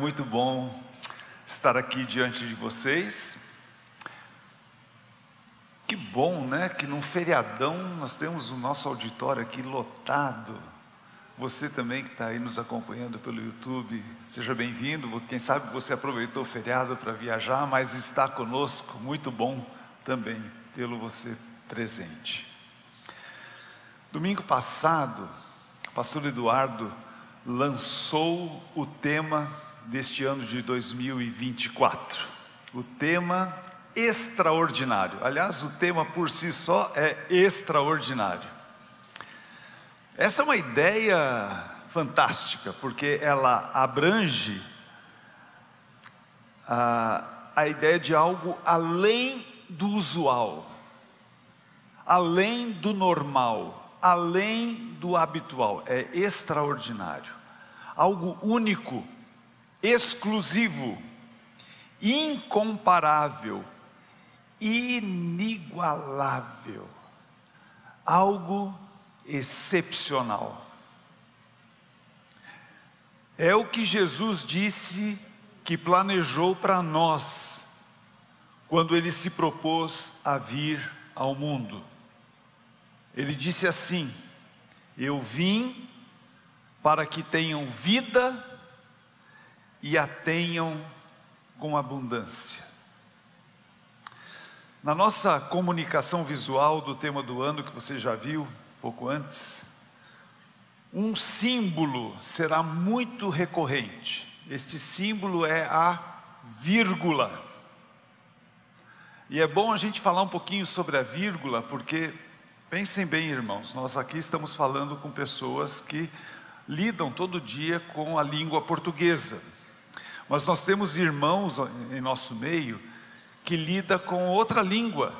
Muito bom estar aqui diante de vocês. Que bom, né? Que num feriadão nós temos o nosso auditório aqui lotado. Você também que está aí nos acompanhando pelo YouTube, seja bem-vindo. Quem sabe você aproveitou o feriado para viajar, mas está conosco. Muito bom também tê-lo você presente. Domingo passado, o pastor Eduardo lançou o tema deste ano de 2024. O tema extraordinário. Aliás, o tema por si só é extraordinário. Essa é uma ideia fantástica, porque ela abrange a, a ideia de algo além do usual, além do normal, além do habitual. É extraordinário, algo único exclusivo, incomparável, inigualável, algo excepcional. É o que Jesus disse que planejou para nós quando ele se propôs a vir ao mundo. Ele disse assim: Eu vim para que tenham vida e a tenham com abundância. Na nossa comunicação visual do tema do ano, que você já viu pouco antes, um símbolo será muito recorrente. Este símbolo é a vírgula. E é bom a gente falar um pouquinho sobre a vírgula, porque pensem bem, irmãos, nós aqui estamos falando com pessoas que lidam todo dia com a língua portuguesa. Mas nós temos irmãos em nosso meio que lida com outra língua,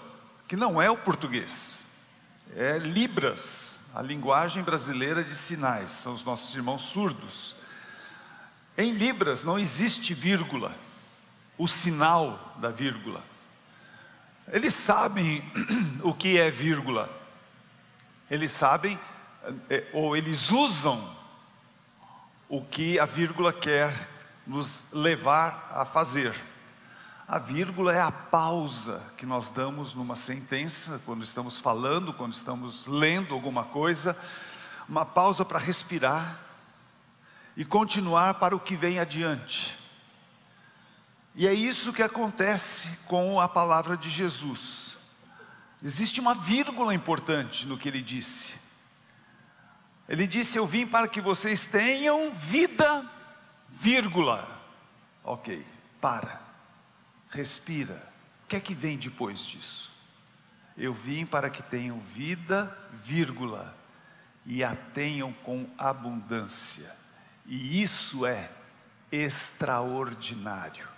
que não é o português, é Libras, a linguagem brasileira de sinais, são os nossos irmãos surdos. Em Libras não existe vírgula, o sinal da vírgula. Eles sabem o que é vírgula, eles sabem, é, ou eles usam o que a vírgula quer nos levar a fazer. A vírgula é a pausa que nós damos numa sentença, quando estamos falando, quando estamos lendo alguma coisa, uma pausa para respirar e continuar para o que vem adiante. E é isso que acontece com a palavra de Jesus. Existe uma vírgula importante no que ele disse. Ele disse: Eu vim para que vocês tenham vida vírgula. Ok, para, respira. O que é que vem depois disso? Eu vim para que tenham vida, vírgula, e a tenham com abundância. E isso é extraordinário.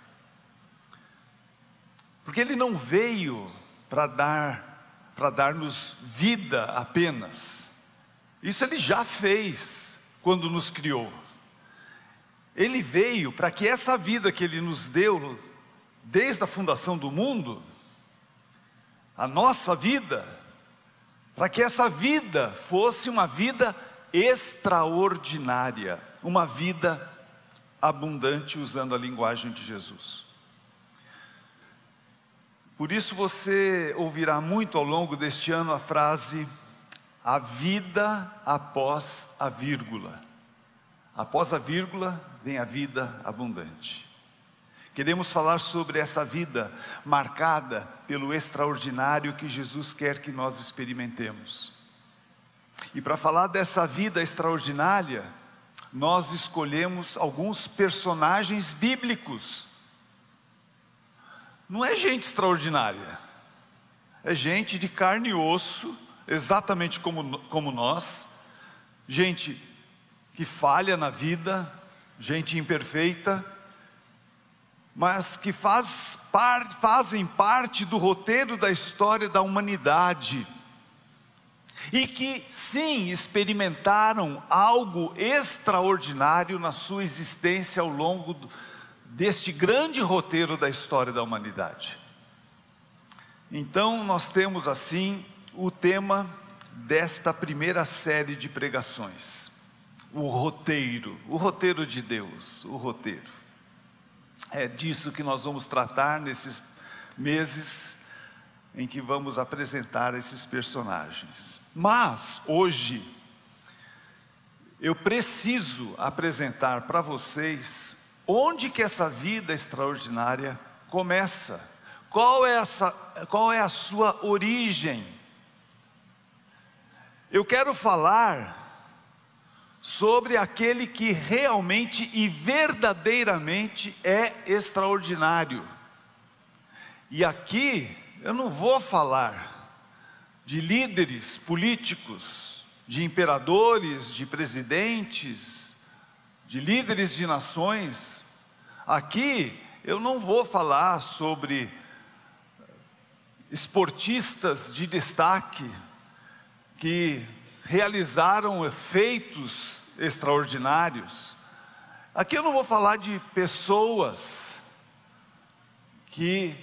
Porque ele não veio para dar para dar-nos vida apenas. Isso ele já fez quando nos criou. Ele veio para que essa vida que Ele nos deu, desde a fundação do mundo, a nossa vida, para que essa vida fosse uma vida extraordinária, uma vida abundante, usando a linguagem de Jesus. Por isso você ouvirá muito ao longo deste ano a frase: a vida após a vírgula. Após a vírgula, vem a vida abundante. Queremos falar sobre essa vida marcada pelo extraordinário que Jesus quer que nós experimentemos. E para falar dessa vida extraordinária, nós escolhemos alguns personagens bíblicos. Não é gente extraordinária, é gente de carne e osso, exatamente como, como nós, gente que falha na vida, gente imperfeita, mas que faz, par, fazem parte do roteiro da história da humanidade e que sim experimentaram algo extraordinário na sua existência ao longo deste grande roteiro da história da humanidade. Então, nós temos assim o tema desta primeira série de pregações o roteiro, o roteiro de Deus, o roteiro. é disso que nós vamos tratar nesses meses em que vamos apresentar esses personagens. Mas hoje eu preciso apresentar para vocês onde que essa vida extraordinária começa. Qual é, essa, qual é a sua origem? Eu quero falar sobre aquele que realmente e verdadeiramente é extraordinário. E aqui eu não vou falar de líderes políticos, de imperadores, de presidentes, de líderes de nações. Aqui eu não vou falar sobre esportistas de destaque que realizaram efeitos extraordinários. Aqui eu não vou falar de pessoas que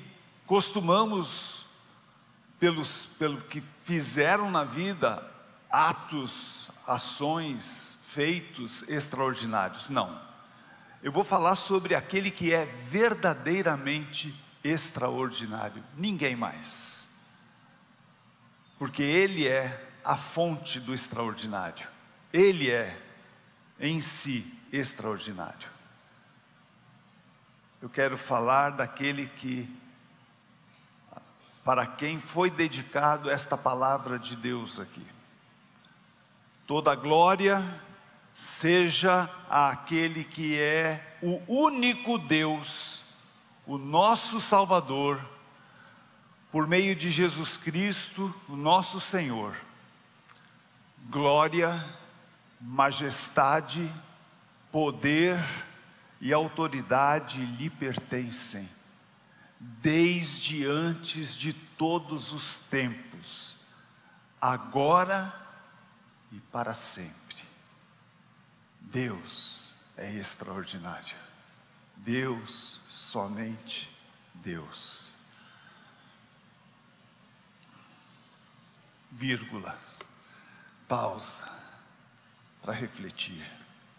costumamos, pelos, pelo que fizeram na vida, atos, ações, feitos extraordinários. Não. Eu vou falar sobre aquele que é verdadeiramente extraordinário, ninguém mais. Porque ele é a fonte do extraordinário. Ele é em si extraordinário. Eu quero falar daquele que para quem foi dedicado esta palavra de Deus aqui. Toda glória seja àquele que é o único Deus, o nosso Salvador, por meio de Jesus Cristo, o nosso Senhor glória, majestade, poder e autoridade lhe pertencem, desde antes de todos os tempos, agora e para sempre. Deus é extraordinário. Deus, somente Deus. Vírgula pausa para refletir,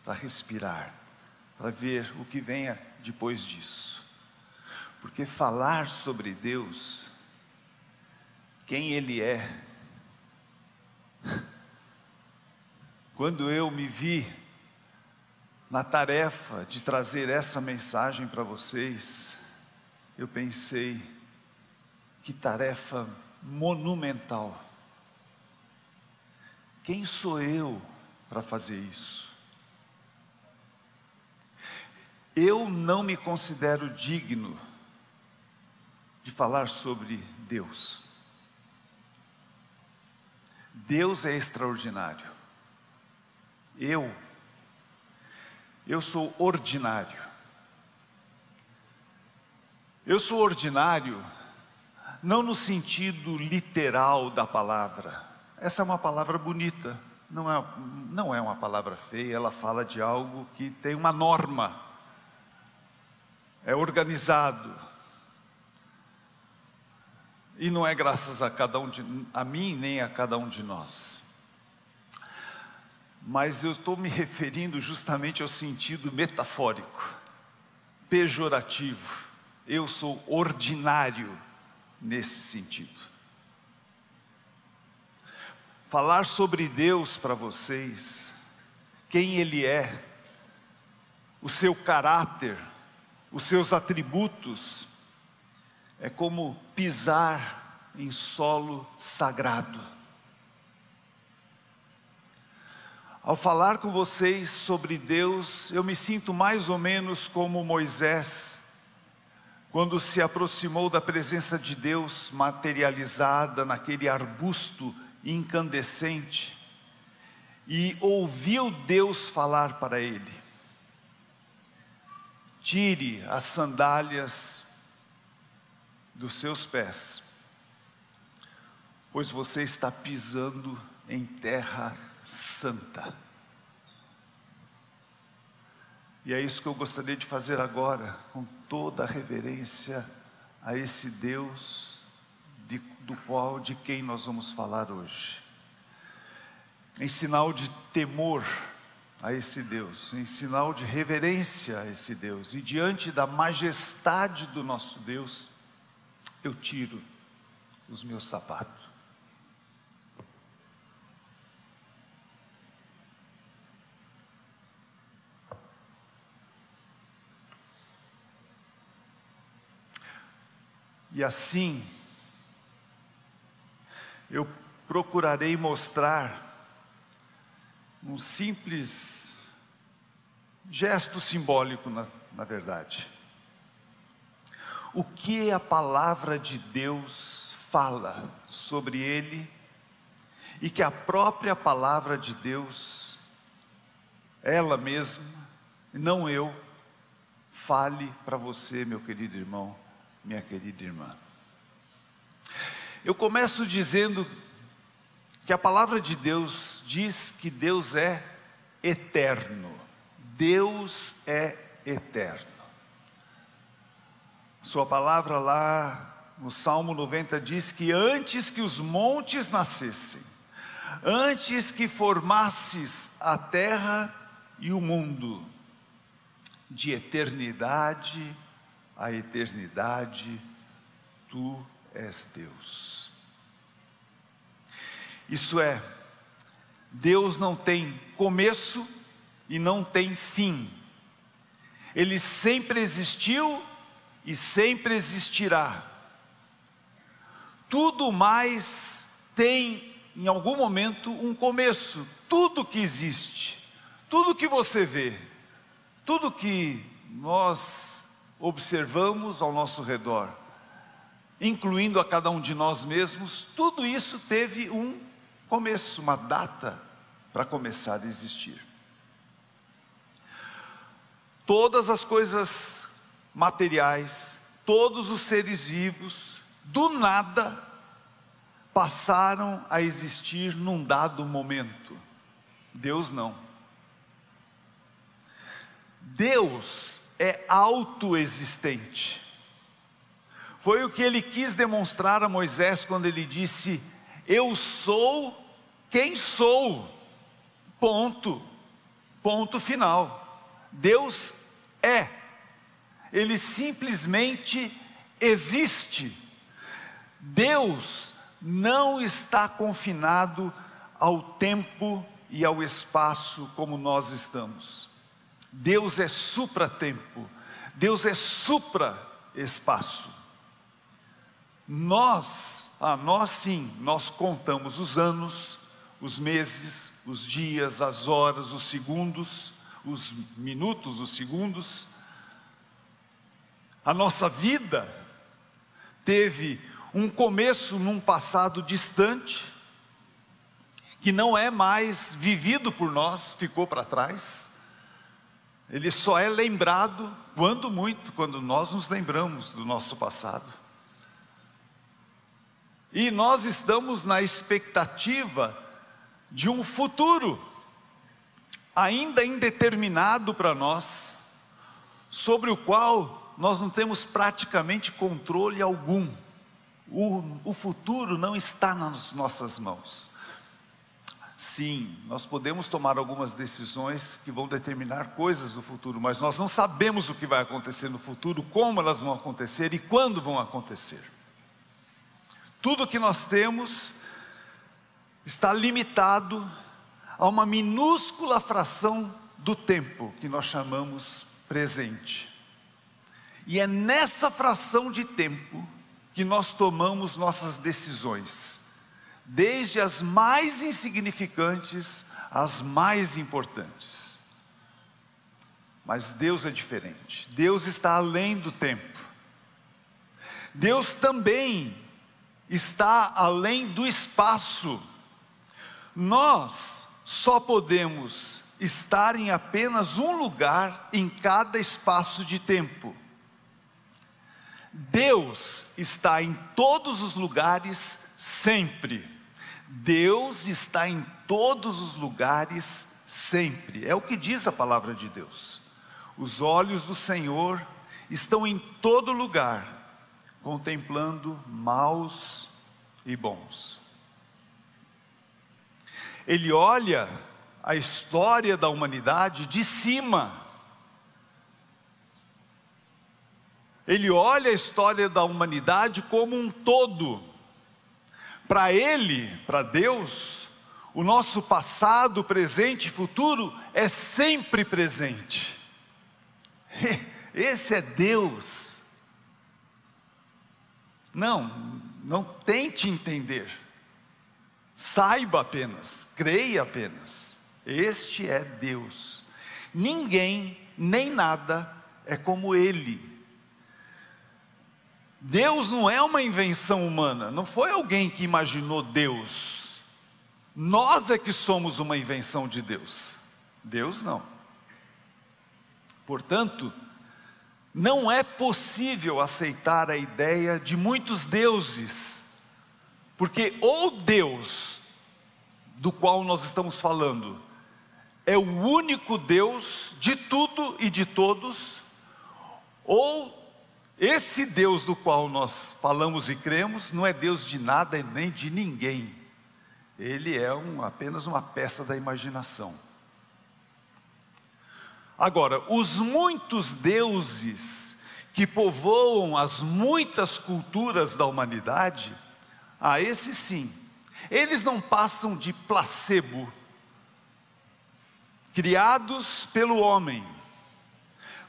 para respirar, para ver o que venha depois disso. Porque falar sobre Deus, quem Ele é, quando eu me vi na tarefa de trazer essa mensagem para vocês, eu pensei, que tarefa monumental quem sou eu para fazer isso? Eu não me considero digno de falar sobre Deus. Deus é extraordinário. Eu, eu sou ordinário. Eu sou ordinário, não no sentido literal da palavra, essa é uma palavra bonita, não é, não é uma palavra feia, ela fala de algo que tem uma norma, é organizado. E não é graças a cada um de a mim nem a cada um de nós. Mas eu estou me referindo justamente ao sentido metafórico, pejorativo. Eu sou ordinário nesse sentido falar sobre Deus para vocês, quem Ele é, o seu caráter, os seus atributos, é como pisar em solo sagrado. Ao falar com vocês sobre Deus, eu me sinto mais ou menos como Moisés, quando se aproximou da presença de Deus materializada naquele arbusto incandescente e ouviu Deus falar para ele: Tire as sandálias dos seus pés, pois você está pisando em terra santa. E é isso que eu gostaria de fazer agora, com toda a reverência a esse Deus de, do qual, de quem nós vamos falar hoje. Em sinal de temor a esse Deus, em sinal de reverência a esse Deus, e diante da majestade do nosso Deus, eu tiro os meus sapatos. E assim, eu procurarei mostrar um simples gesto simbólico, na, na verdade. O que a palavra de Deus fala sobre ele e que a própria palavra de Deus, ela mesma, não eu, fale para você, meu querido irmão, minha querida irmã. Eu começo dizendo que a palavra de Deus diz que Deus é eterno. Deus é eterno. Sua palavra lá no Salmo 90 diz que antes que os montes nascessem, antes que formasses a terra e o mundo, de eternidade a eternidade, tu és Deus. Isso é, Deus não tem começo e não tem fim. Ele sempre existiu e sempre existirá. Tudo mais tem, em algum momento, um começo. Tudo que existe, tudo que você vê, tudo que nós observamos ao nosso redor, incluindo a cada um de nós mesmos, tudo isso teve um começo, uma data para começar a existir. Todas as coisas materiais, todos os seres vivos, do nada, passaram a existir num dado momento. Deus não. Deus é autoexistente. Foi o que ele quis demonstrar a Moisés quando ele disse: Eu sou quem sou. Ponto. Ponto final. Deus é. Ele simplesmente existe. Deus não está confinado ao tempo e ao espaço como nós estamos. Deus é supra-tempo. Deus é supra-espaço. Nós, a nós sim, nós contamos os anos, os meses, os dias, as horas, os segundos, os minutos, os segundos. A nossa vida teve um começo num passado distante, que não é mais vivido por nós, ficou para trás. Ele só é lembrado, quando muito, quando nós nos lembramos do nosso passado. E nós estamos na expectativa de um futuro ainda indeterminado para nós, sobre o qual nós não temos praticamente controle algum. O, o futuro não está nas nossas mãos. Sim, nós podemos tomar algumas decisões que vão determinar coisas do futuro, mas nós não sabemos o que vai acontecer no futuro, como elas vão acontecer e quando vão acontecer. Tudo que nós temos está limitado a uma minúscula fração do tempo que nós chamamos presente. E é nessa fração de tempo que nós tomamos nossas decisões, desde as mais insignificantes às mais importantes. Mas Deus é diferente, Deus está além do tempo. Deus também está além do espaço. Nós só podemos estar em apenas um lugar em cada espaço de tempo. Deus está em todos os lugares sempre. Deus está em todos os lugares sempre. É o que diz a palavra de Deus. Os olhos do Senhor estão em todo lugar, contemplando maus e bons. Ele olha a história da humanidade de cima. Ele olha a história da humanidade como um todo. Para ele, para Deus, o nosso passado, presente e futuro é sempre presente. Esse é Deus. Não, não tente entender. Saiba apenas, creia apenas. Este é Deus. Ninguém, nem nada é como Ele. Deus não é uma invenção humana, não foi alguém que imaginou Deus. Nós é que somos uma invenção de Deus. Deus não. Portanto, não é possível aceitar a ideia de muitos deuses, porque ou Deus do qual nós estamos falando é o único Deus de tudo e de todos, ou esse Deus do qual nós falamos e cremos não é Deus de nada nem de ninguém. Ele é um, apenas uma peça da imaginação. Agora, os muitos deuses que povoam as muitas culturas da humanidade, a ah, esse sim, eles não passam de placebo, criados pelo homem,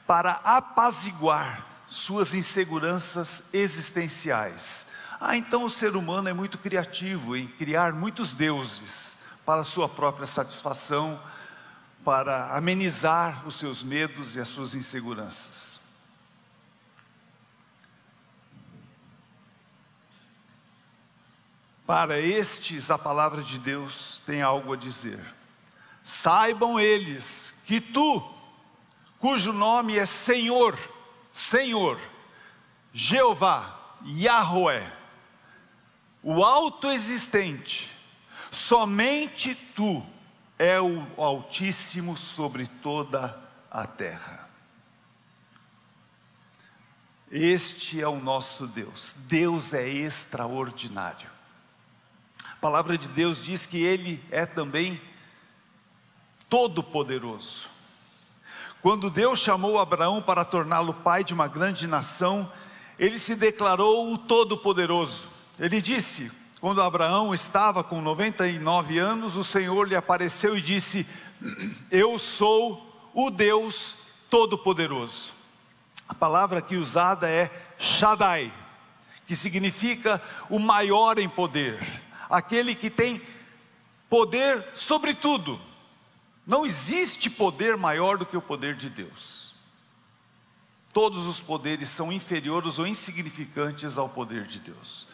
para apaziguar suas inseguranças existenciais. Ah, então o ser humano é muito criativo em criar muitos deuses para sua própria satisfação, para amenizar os seus medos e as suas inseguranças. Para estes, a palavra de Deus tem algo a dizer. Saibam eles que tu, cujo nome é Senhor, Senhor, Jeová, Yahweh, o autoexistente, somente tu é o Altíssimo sobre toda a terra. Este é o nosso Deus, Deus é extraordinário. A palavra de Deus diz que Ele é também todo-poderoso. Quando Deus chamou Abraão para torná-lo pai de uma grande nação, ele se declarou o Todo-Poderoso. Ele disse: quando Abraão estava com 99 anos, o Senhor lhe apareceu e disse: Eu sou o Deus Todo-Poderoso. A palavra aqui usada é Shaddai, que significa o maior em poder, aquele que tem poder sobre tudo. Não existe poder maior do que o poder de Deus. Todos os poderes são inferiores ou insignificantes ao poder de Deus.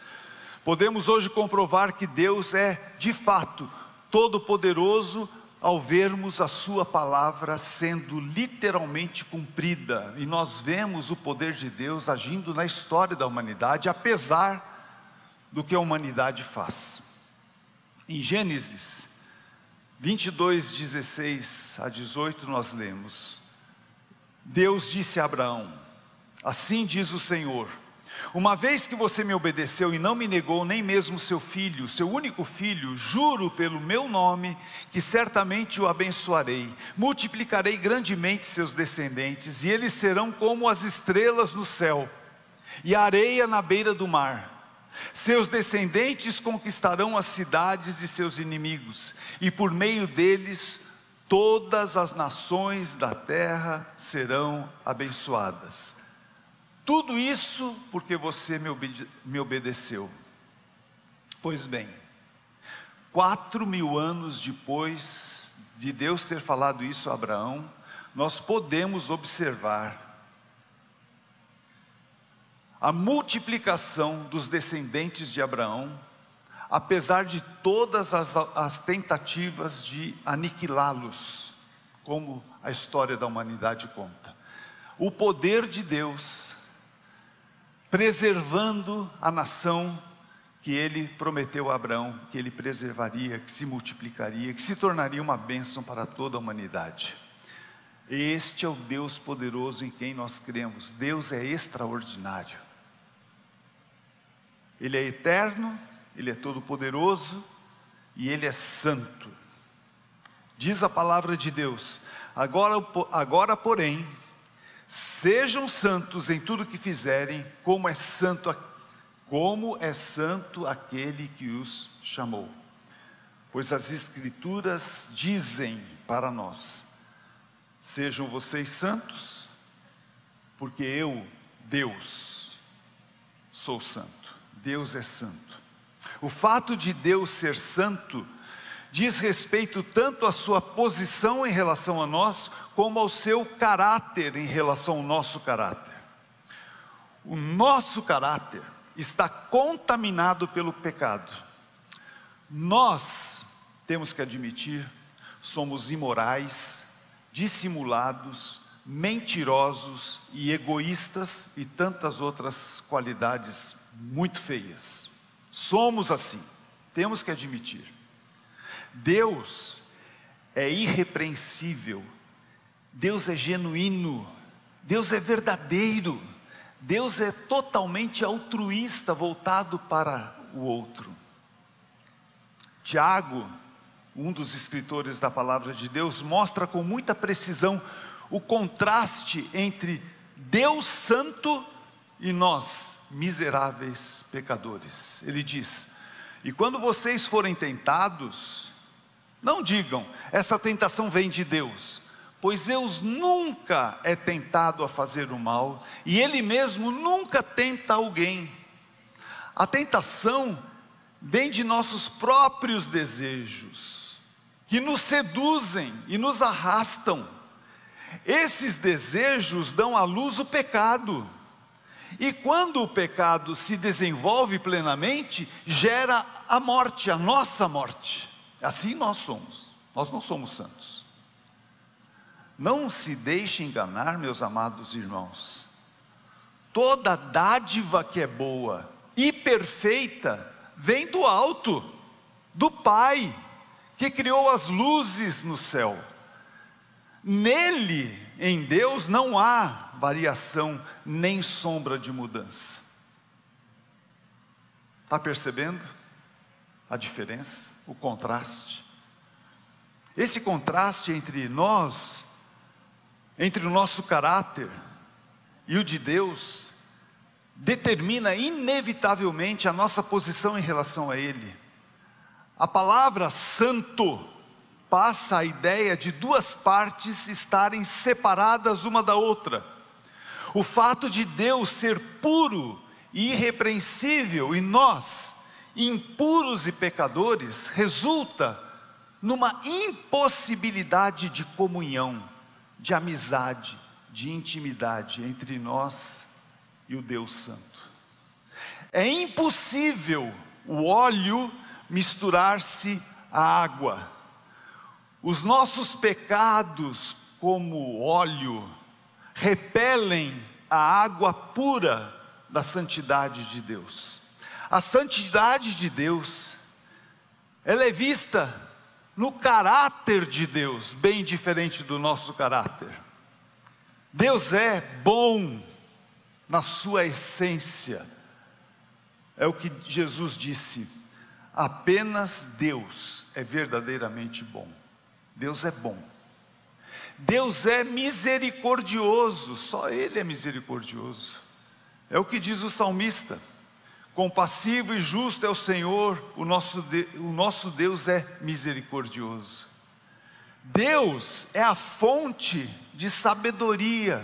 Podemos hoje comprovar que Deus é, de fato, todo-poderoso ao vermos a Sua palavra sendo literalmente cumprida, e nós vemos o poder de Deus agindo na história da humanidade, apesar do que a humanidade faz. Em Gênesis, 22, 16 a 18, nós lemos: Deus disse a Abraão: Assim diz o Senhor, uma vez que você me obedeceu e não me negou nem mesmo seu filho, seu único filho, juro pelo meu nome que certamente o abençoarei, multiplicarei grandemente seus descendentes, e eles serão como as estrelas no céu e a areia na beira do mar. Seus descendentes conquistarão as cidades de seus inimigos, e por meio deles todas as nações da terra serão abençoadas. Tudo isso porque você me, obede me obedeceu. Pois bem, quatro mil anos depois de Deus ter falado isso a Abraão, nós podemos observar a multiplicação dos descendentes de Abraão, apesar de todas as, as tentativas de aniquilá-los, como a história da humanidade conta. O poder de Deus preservando a nação que ele prometeu a Abraão, que ele preservaria, que se multiplicaria, que se tornaria uma bênção para toda a humanidade. Este é o Deus poderoso em quem nós cremos. Deus é extraordinário. Ele é eterno, Ele é todo-poderoso e Ele é santo. Diz a palavra de Deus: agora, agora porém, sejam santos em tudo que fizerem, como é santo, como é santo aquele que os chamou. Pois as Escrituras dizem para nós: sejam vocês santos, porque eu, Deus, sou santo. Deus é santo. O fato de Deus ser santo diz respeito tanto à sua posição em relação a nós, como ao seu caráter em relação ao nosso caráter. O nosso caráter está contaminado pelo pecado. Nós temos que admitir, somos imorais, dissimulados, mentirosos e egoístas e tantas outras qualidades muito feias. Somos assim, temos que admitir. Deus é irrepreensível, Deus é genuíno, Deus é verdadeiro, Deus é totalmente altruísta, voltado para o outro. Tiago, um dos escritores da palavra de Deus, mostra com muita precisão o contraste entre Deus Santo e nós, miseráveis pecadores. Ele diz: E quando vocês forem tentados, não digam, essa tentação vem de Deus, pois Deus nunca é tentado a fazer o mal, e Ele mesmo nunca tenta alguém. A tentação vem de nossos próprios desejos, que nos seduzem e nos arrastam. Esses desejos dão à luz o pecado. E quando o pecado se desenvolve plenamente, gera a morte, a nossa morte. Assim nós somos. Nós não somos santos. Não se deixe enganar, meus amados irmãos. Toda dádiva que é boa e perfeita vem do alto, do Pai, que criou as luzes no céu. Nele, em Deus, não há variação nem sombra de mudança. Está percebendo a diferença, o contraste? Esse contraste entre nós, entre o nosso caráter e o de Deus, determina inevitavelmente a nossa posição em relação a Ele. A palavra santo passa a ideia de duas partes estarem separadas uma da outra. O fato de Deus ser puro e irrepreensível e nós, impuros e pecadores, resulta numa impossibilidade de comunhão, de amizade, de intimidade entre nós e o Deus Santo. É impossível o óleo misturar-se à água. Os nossos pecados, como óleo, repelem a água pura da santidade de Deus. A santidade de Deus, ela é vista no caráter de Deus, bem diferente do nosso caráter. Deus é bom na sua essência. É o que Jesus disse: apenas Deus é verdadeiramente bom. Deus é bom. Deus é misericordioso, só Ele é misericordioso. É o que diz o salmista: compassivo e justo é o Senhor, o nosso, o nosso Deus é misericordioso. Deus é a fonte de sabedoria.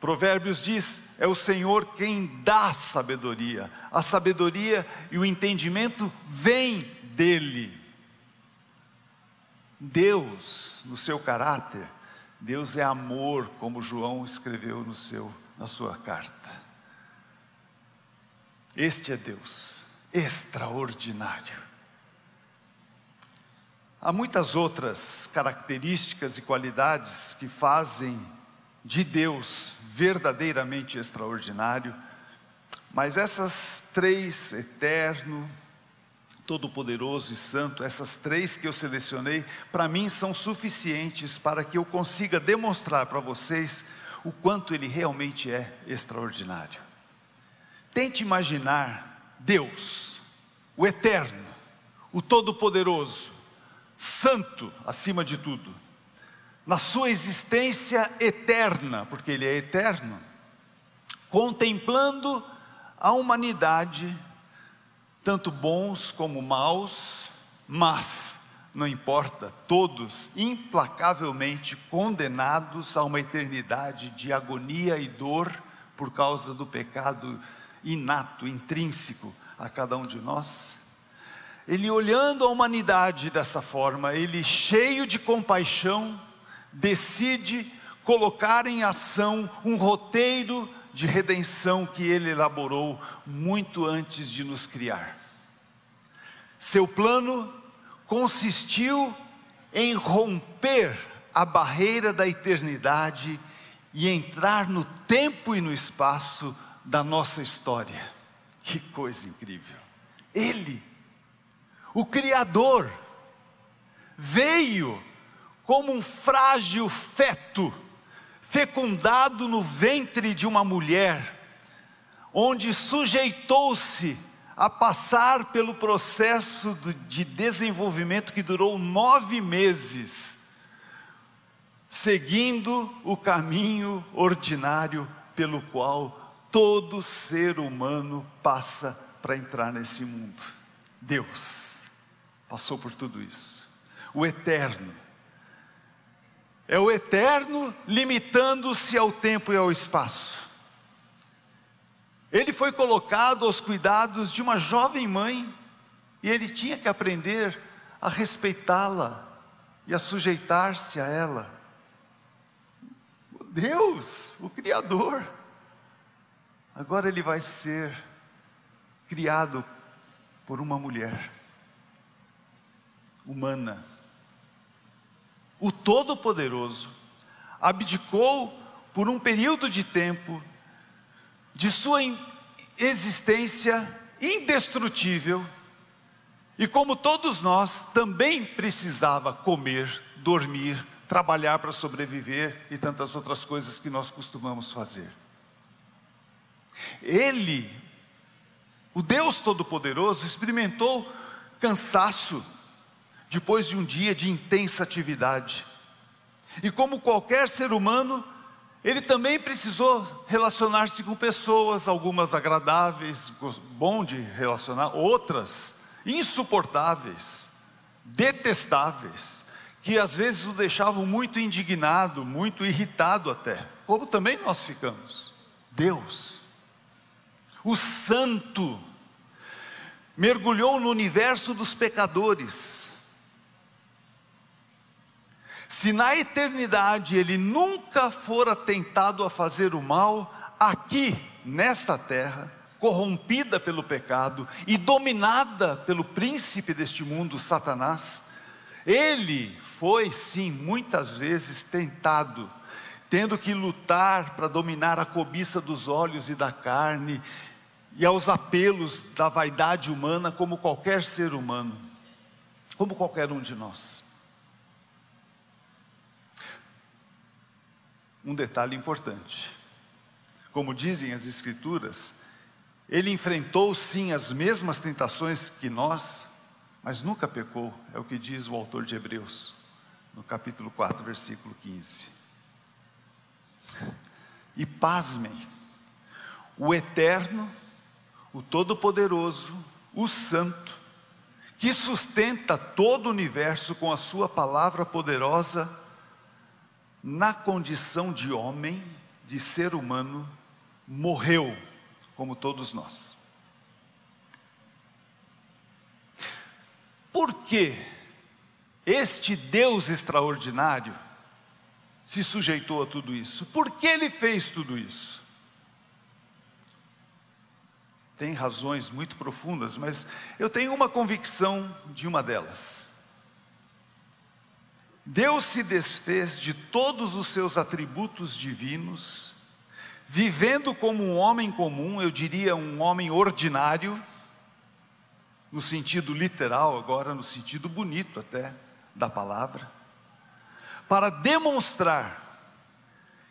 Provérbios diz: é o Senhor quem dá sabedoria. A sabedoria e o entendimento vêm dele. Deus, no seu caráter, Deus é amor, como João escreveu no seu, na sua carta. Este é Deus, extraordinário. Há muitas outras características e qualidades que fazem de Deus verdadeiramente extraordinário, mas essas três, eterno, Todo-Poderoso e Santo, essas três que eu selecionei, para mim são suficientes para que eu consiga demonstrar para vocês o quanto Ele realmente é extraordinário. Tente imaginar Deus, o Eterno, o Todo-Poderoso, santo acima de tudo, na sua existência eterna, porque Ele é eterno, contemplando a humanidade, tanto bons como maus, mas, não importa, todos implacavelmente condenados a uma eternidade de agonia e dor por causa do pecado inato, intrínseco a cada um de nós. Ele olhando a humanidade dessa forma, ele cheio de compaixão, decide colocar em ação um roteiro de redenção que ele elaborou muito antes de nos criar. Seu plano consistiu em romper a barreira da eternidade e entrar no tempo e no espaço da nossa história. Que coisa incrível! Ele, o Criador, veio como um frágil feto, fecundado no ventre de uma mulher, onde sujeitou-se a passar pelo processo de desenvolvimento que durou nove meses, seguindo o caminho ordinário pelo qual todo ser humano passa para entrar nesse mundo. Deus passou por tudo isso. O Eterno é o eterno limitando-se ao tempo e ao espaço. Ele foi colocado aos cuidados de uma jovem mãe e ele tinha que aprender a respeitá-la e a sujeitar-se a ela. Deus, o Criador, agora ele vai ser criado por uma mulher humana o Todo-Poderoso abdicou por um período de tempo de sua existência indestrutível e, como todos nós, também precisava comer, dormir, trabalhar para sobreviver e tantas outras coisas que nós costumamos fazer. Ele, o Deus Todo-Poderoso, experimentou cansaço, depois de um dia de intensa atividade. E como qualquer ser humano, ele também precisou relacionar-se com pessoas, algumas agradáveis, bom de relacionar, outras insuportáveis, detestáveis, que às vezes o deixavam muito indignado, muito irritado até, como também nós ficamos. Deus, o Santo, mergulhou no universo dos pecadores, se na eternidade ele nunca fora tentado a fazer o mal, aqui, nesta terra, corrompida pelo pecado e dominada pelo príncipe deste mundo, Satanás, ele foi sim muitas vezes tentado, tendo que lutar para dominar a cobiça dos olhos e da carne e aos apelos da vaidade humana, como qualquer ser humano, como qualquer um de nós. um detalhe importante. Como dizem as Escrituras, ele enfrentou sim as mesmas tentações que nós, mas nunca pecou, é o que diz o autor de Hebreus, no capítulo 4, versículo 15. E pasmem, o Eterno, o Todo-Poderoso, o Santo, que sustenta todo o universo com a Sua palavra poderosa, na condição de homem, de ser humano, morreu, como todos nós. Por que este Deus extraordinário se sujeitou a tudo isso? Por que ele fez tudo isso? Tem razões muito profundas, mas eu tenho uma convicção de uma delas. Deus se desfez de todos os seus atributos divinos, vivendo como um homem comum, eu diria um homem ordinário, no sentido literal, agora no sentido bonito até da palavra, para demonstrar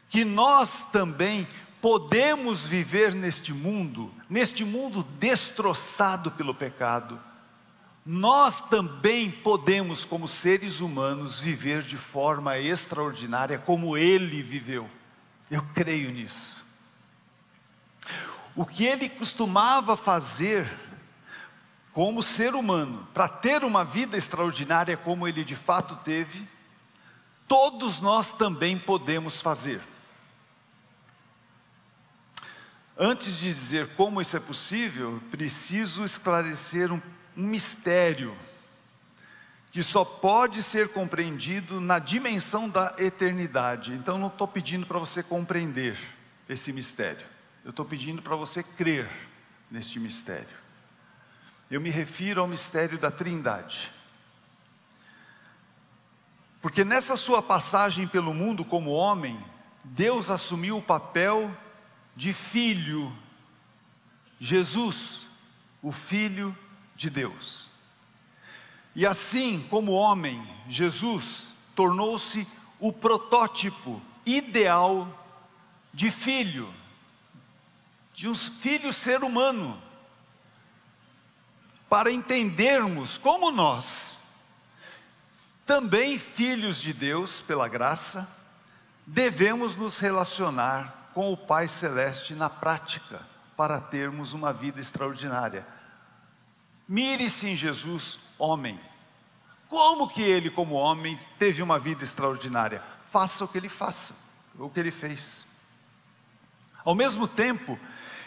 que nós também podemos viver neste mundo, neste mundo destroçado pelo pecado, nós também podemos, como seres humanos, viver de forma extraordinária como ele viveu. Eu creio nisso. O que ele costumava fazer como ser humano, para ter uma vida extraordinária como ele de fato teve, todos nós também podemos fazer. Antes de dizer como isso é possível, preciso esclarecer um, um mistério que só pode ser compreendido na dimensão da eternidade. Então, não estou pedindo para você compreender esse mistério, eu estou pedindo para você crer neste mistério. Eu me refiro ao mistério da Trindade. Porque nessa sua passagem pelo mundo como homem, Deus assumiu o papel de filho, Jesus, o Filho de Deus. E assim como homem, Jesus tornou-se o protótipo ideal de filho, de um filho ser humano, para entendermos como nós, também filhos de Deus pela graça, devemos nos relacionar com o Pai Celeste na prática, para termos uma vida extraordinária. Mire-se em Jesus, homem. Como que ele, como homem, teve uma vida extraordinária? Faça o que ele faça, o que ele fez. Ao mesmo tempo,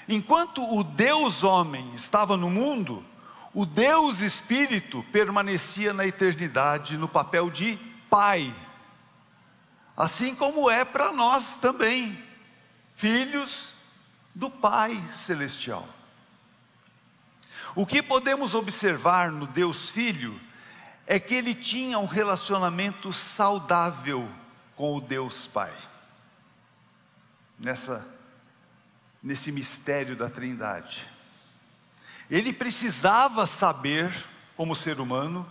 enquanto o Deus homem estava no mundo, o Deus Espírito permanecia na eternidade no papel de Pai, assim como é para nós também filhos do Pai Celestial. O que podemos observar no Deus Filho é que ele tinha um relacionamento saudável com o Deus Pai. Nessa nesse mistério da Trindade. Ele precisava saber, como ser humano,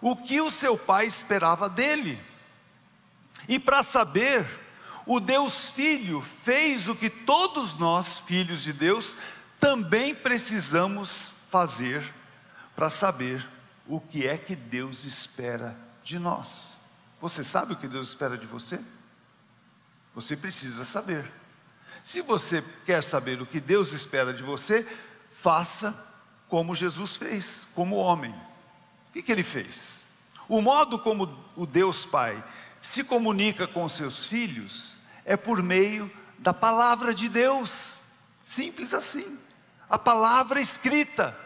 o que o seu pai esperava dele. E para saber, o Deus Filho fez o que todos nós, filhos de Deus, também precisamos fazer para saber o que é que Deus espera de nós. Você sabe o que Deus espera de você? Você precisa saber. Se você quer saber o que Deus espera de você, faça como Jesus fez, como homem. O que, que ele fez? O modo como o Deus Pai se comunica com seus filhos é por meio da palavra de Deus. Simples assim. A palavra escrita,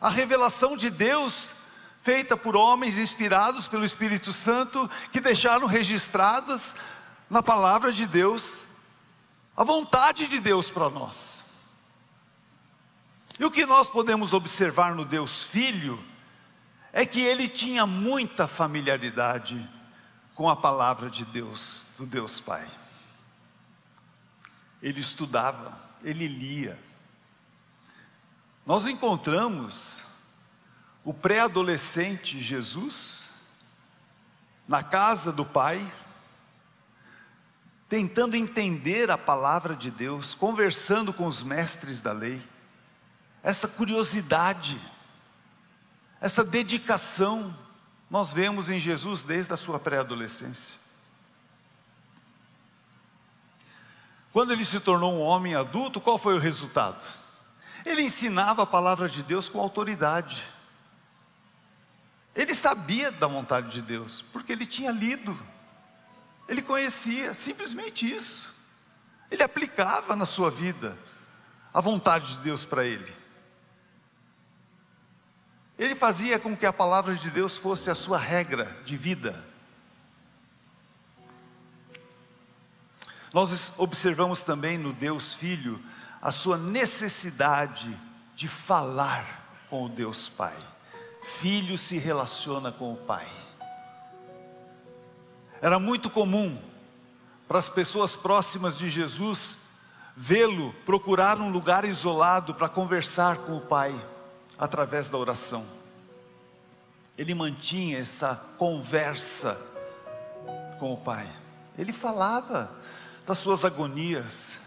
a revelação de Deus feita por homens inspirados pelo Espírito Santo que deixaram registradas na palavra de Deus a vontade de Deus para nós. E o que nós podemos observar no Deus Filho é que ele tinha muita familiaridade com a palavra de Deus, do Deus Pai ele estudava, ele lia. Nós encontramos o pré-adolescente Jesus na casa do Pai, tentando entender a palavra de Deus, conversando com os mestres da lei. Essa curiosidade, essa dedicação, nós vemos em Jesus desde a sua pré-adolescência. Quando ele se tornou um homem adulto, qual foi o resultado? Ele ensinava a palavra de Deus com autoridade. Ele sabia da vontade de Deus, porque ele tinha lido, ele conhecia, simplesmente isso. Ele aplicava na sua vida a vontade de Deus para ele. Ele fazia com que a palavra de Deus fosse a sua regra de vida. Nós observamos também no Deus Filho a sua necessidade de falar com o Deus Pai. Filho se relaciona com o Pai. Era muito comum para as pessoas próximas de Jesus vê-lo procurar um lugar isolado para conversar com o Pai através da oração. Ele mantinha essa conversa com o Pai. Ele falava das suas agonias,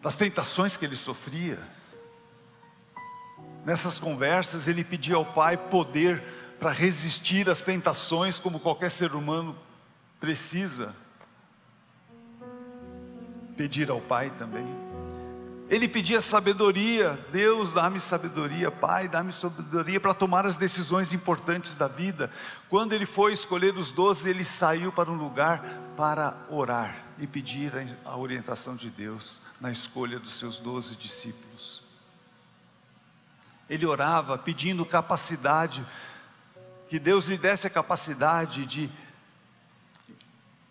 das tentações que ele sofria. Nessas conversas, ele pedia ao Pai poder para resistir às tentações, como qualquer ser humano precisa pedir ao Pai também. Ele pedia sabedoria, Deus dá-me sabedoria, Pai, dá-me sabedoria para tomar as decisões importantes da vida. Quando ele foi escolher os doze, ele saiu para um lugar para orar e pedir a orientação de Deus na escolha dos seus doze discípulos. Ele orava pedindo capacidade, que Deus lhe desse a capacidade de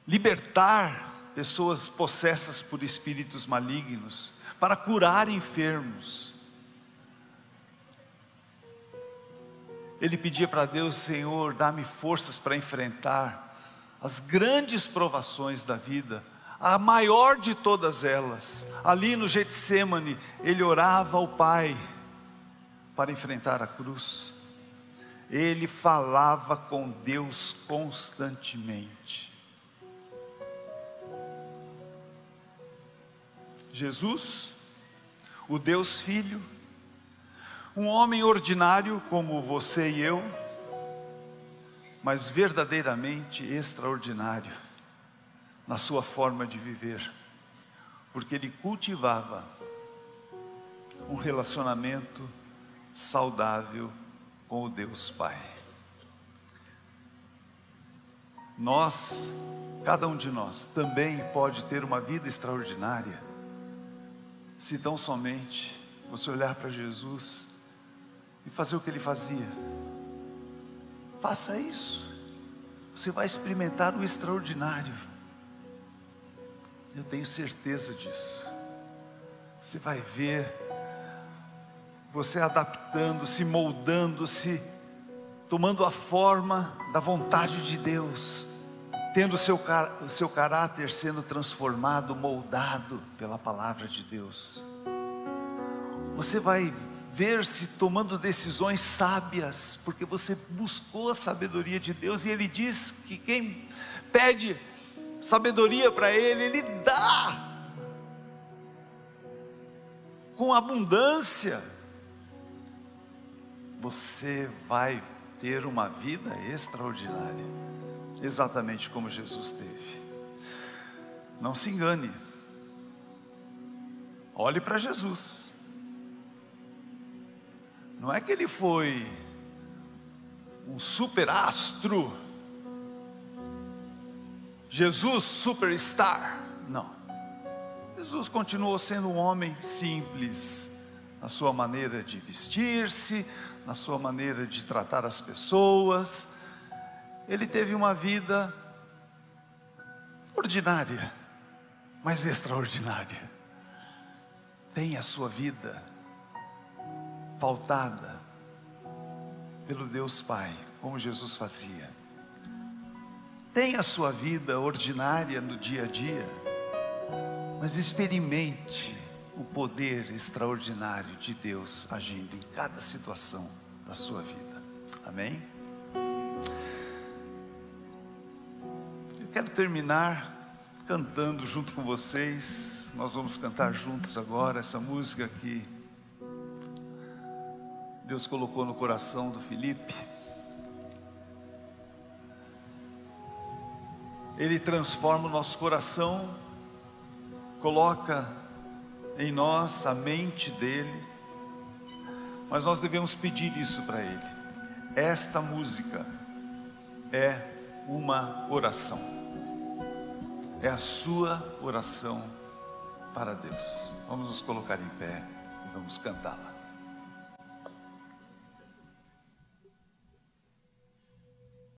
libertar pessoas possessas por espíritos malignos, para curar enfermos. Ele pedia para Deus, Senhor, dá-me forças para enfrentar as grandes provações da vida, a maior de todas elas. Ali no Getsemane, ele orava ao Pai para enfrentar a cruz. Ele falava com Deus constantemente. Jesus, o Deus Filho, um homem ordinário como você e eu, mas verdadeiramente extraordinário na sua forma de viver, porque ele cultivava um relacionamento saudável com o Deus Pai. Nós, cada um de nós, também pode ter uma vida extraordinária, se tão somente você olhar para Jesus e fazer o que ele fazia. Faça isso, você vai experimentar o extraordinário. Eu tenho certeza disso. Você vai ver você adaptando, se moldando, se tomando a forma da vontade de Deus, tendo o seu, o seu caráter sendo transformado, moldado pela palavra de Deus. Você vai ver-se tomando decisões sábias, porque você buscou a sabedoria de Deus e Ele diz que quem pede sabedoria para Ele, Ele dá com abundância você vai ter uma vida extraordinária, exatamente como Jesus teve. Não se engane, olhe para Jesus. Não é que ele foi um super astro, Jesus superstar, não. Jesus continuou sendo um homem simples, na sua maneira de vestir-se, na sua maneira de tratar as pessoas. Ele teve uma vida ordinária, mas extraordinária. Tem a sua vida pautada pelo Deus Pai, como Jesus fazia. Tem a sua vida ordinária no dia a dia, mas experimente o poder extraordinário de Deus agindo em cada situação da sua vida. Amém? Quero terminar cantando junto com vocês. Nós vamos cantar juntos agora essa música que Deus colocou no coração do Felipe. Ele transforma o nosso coração, coloca em nós a mente dele, mas nós devemos pedir isso para ele. Esta música é uma oração, é a sua oração para Deus. Vamos nos colocar em pé e vamos cantá-la.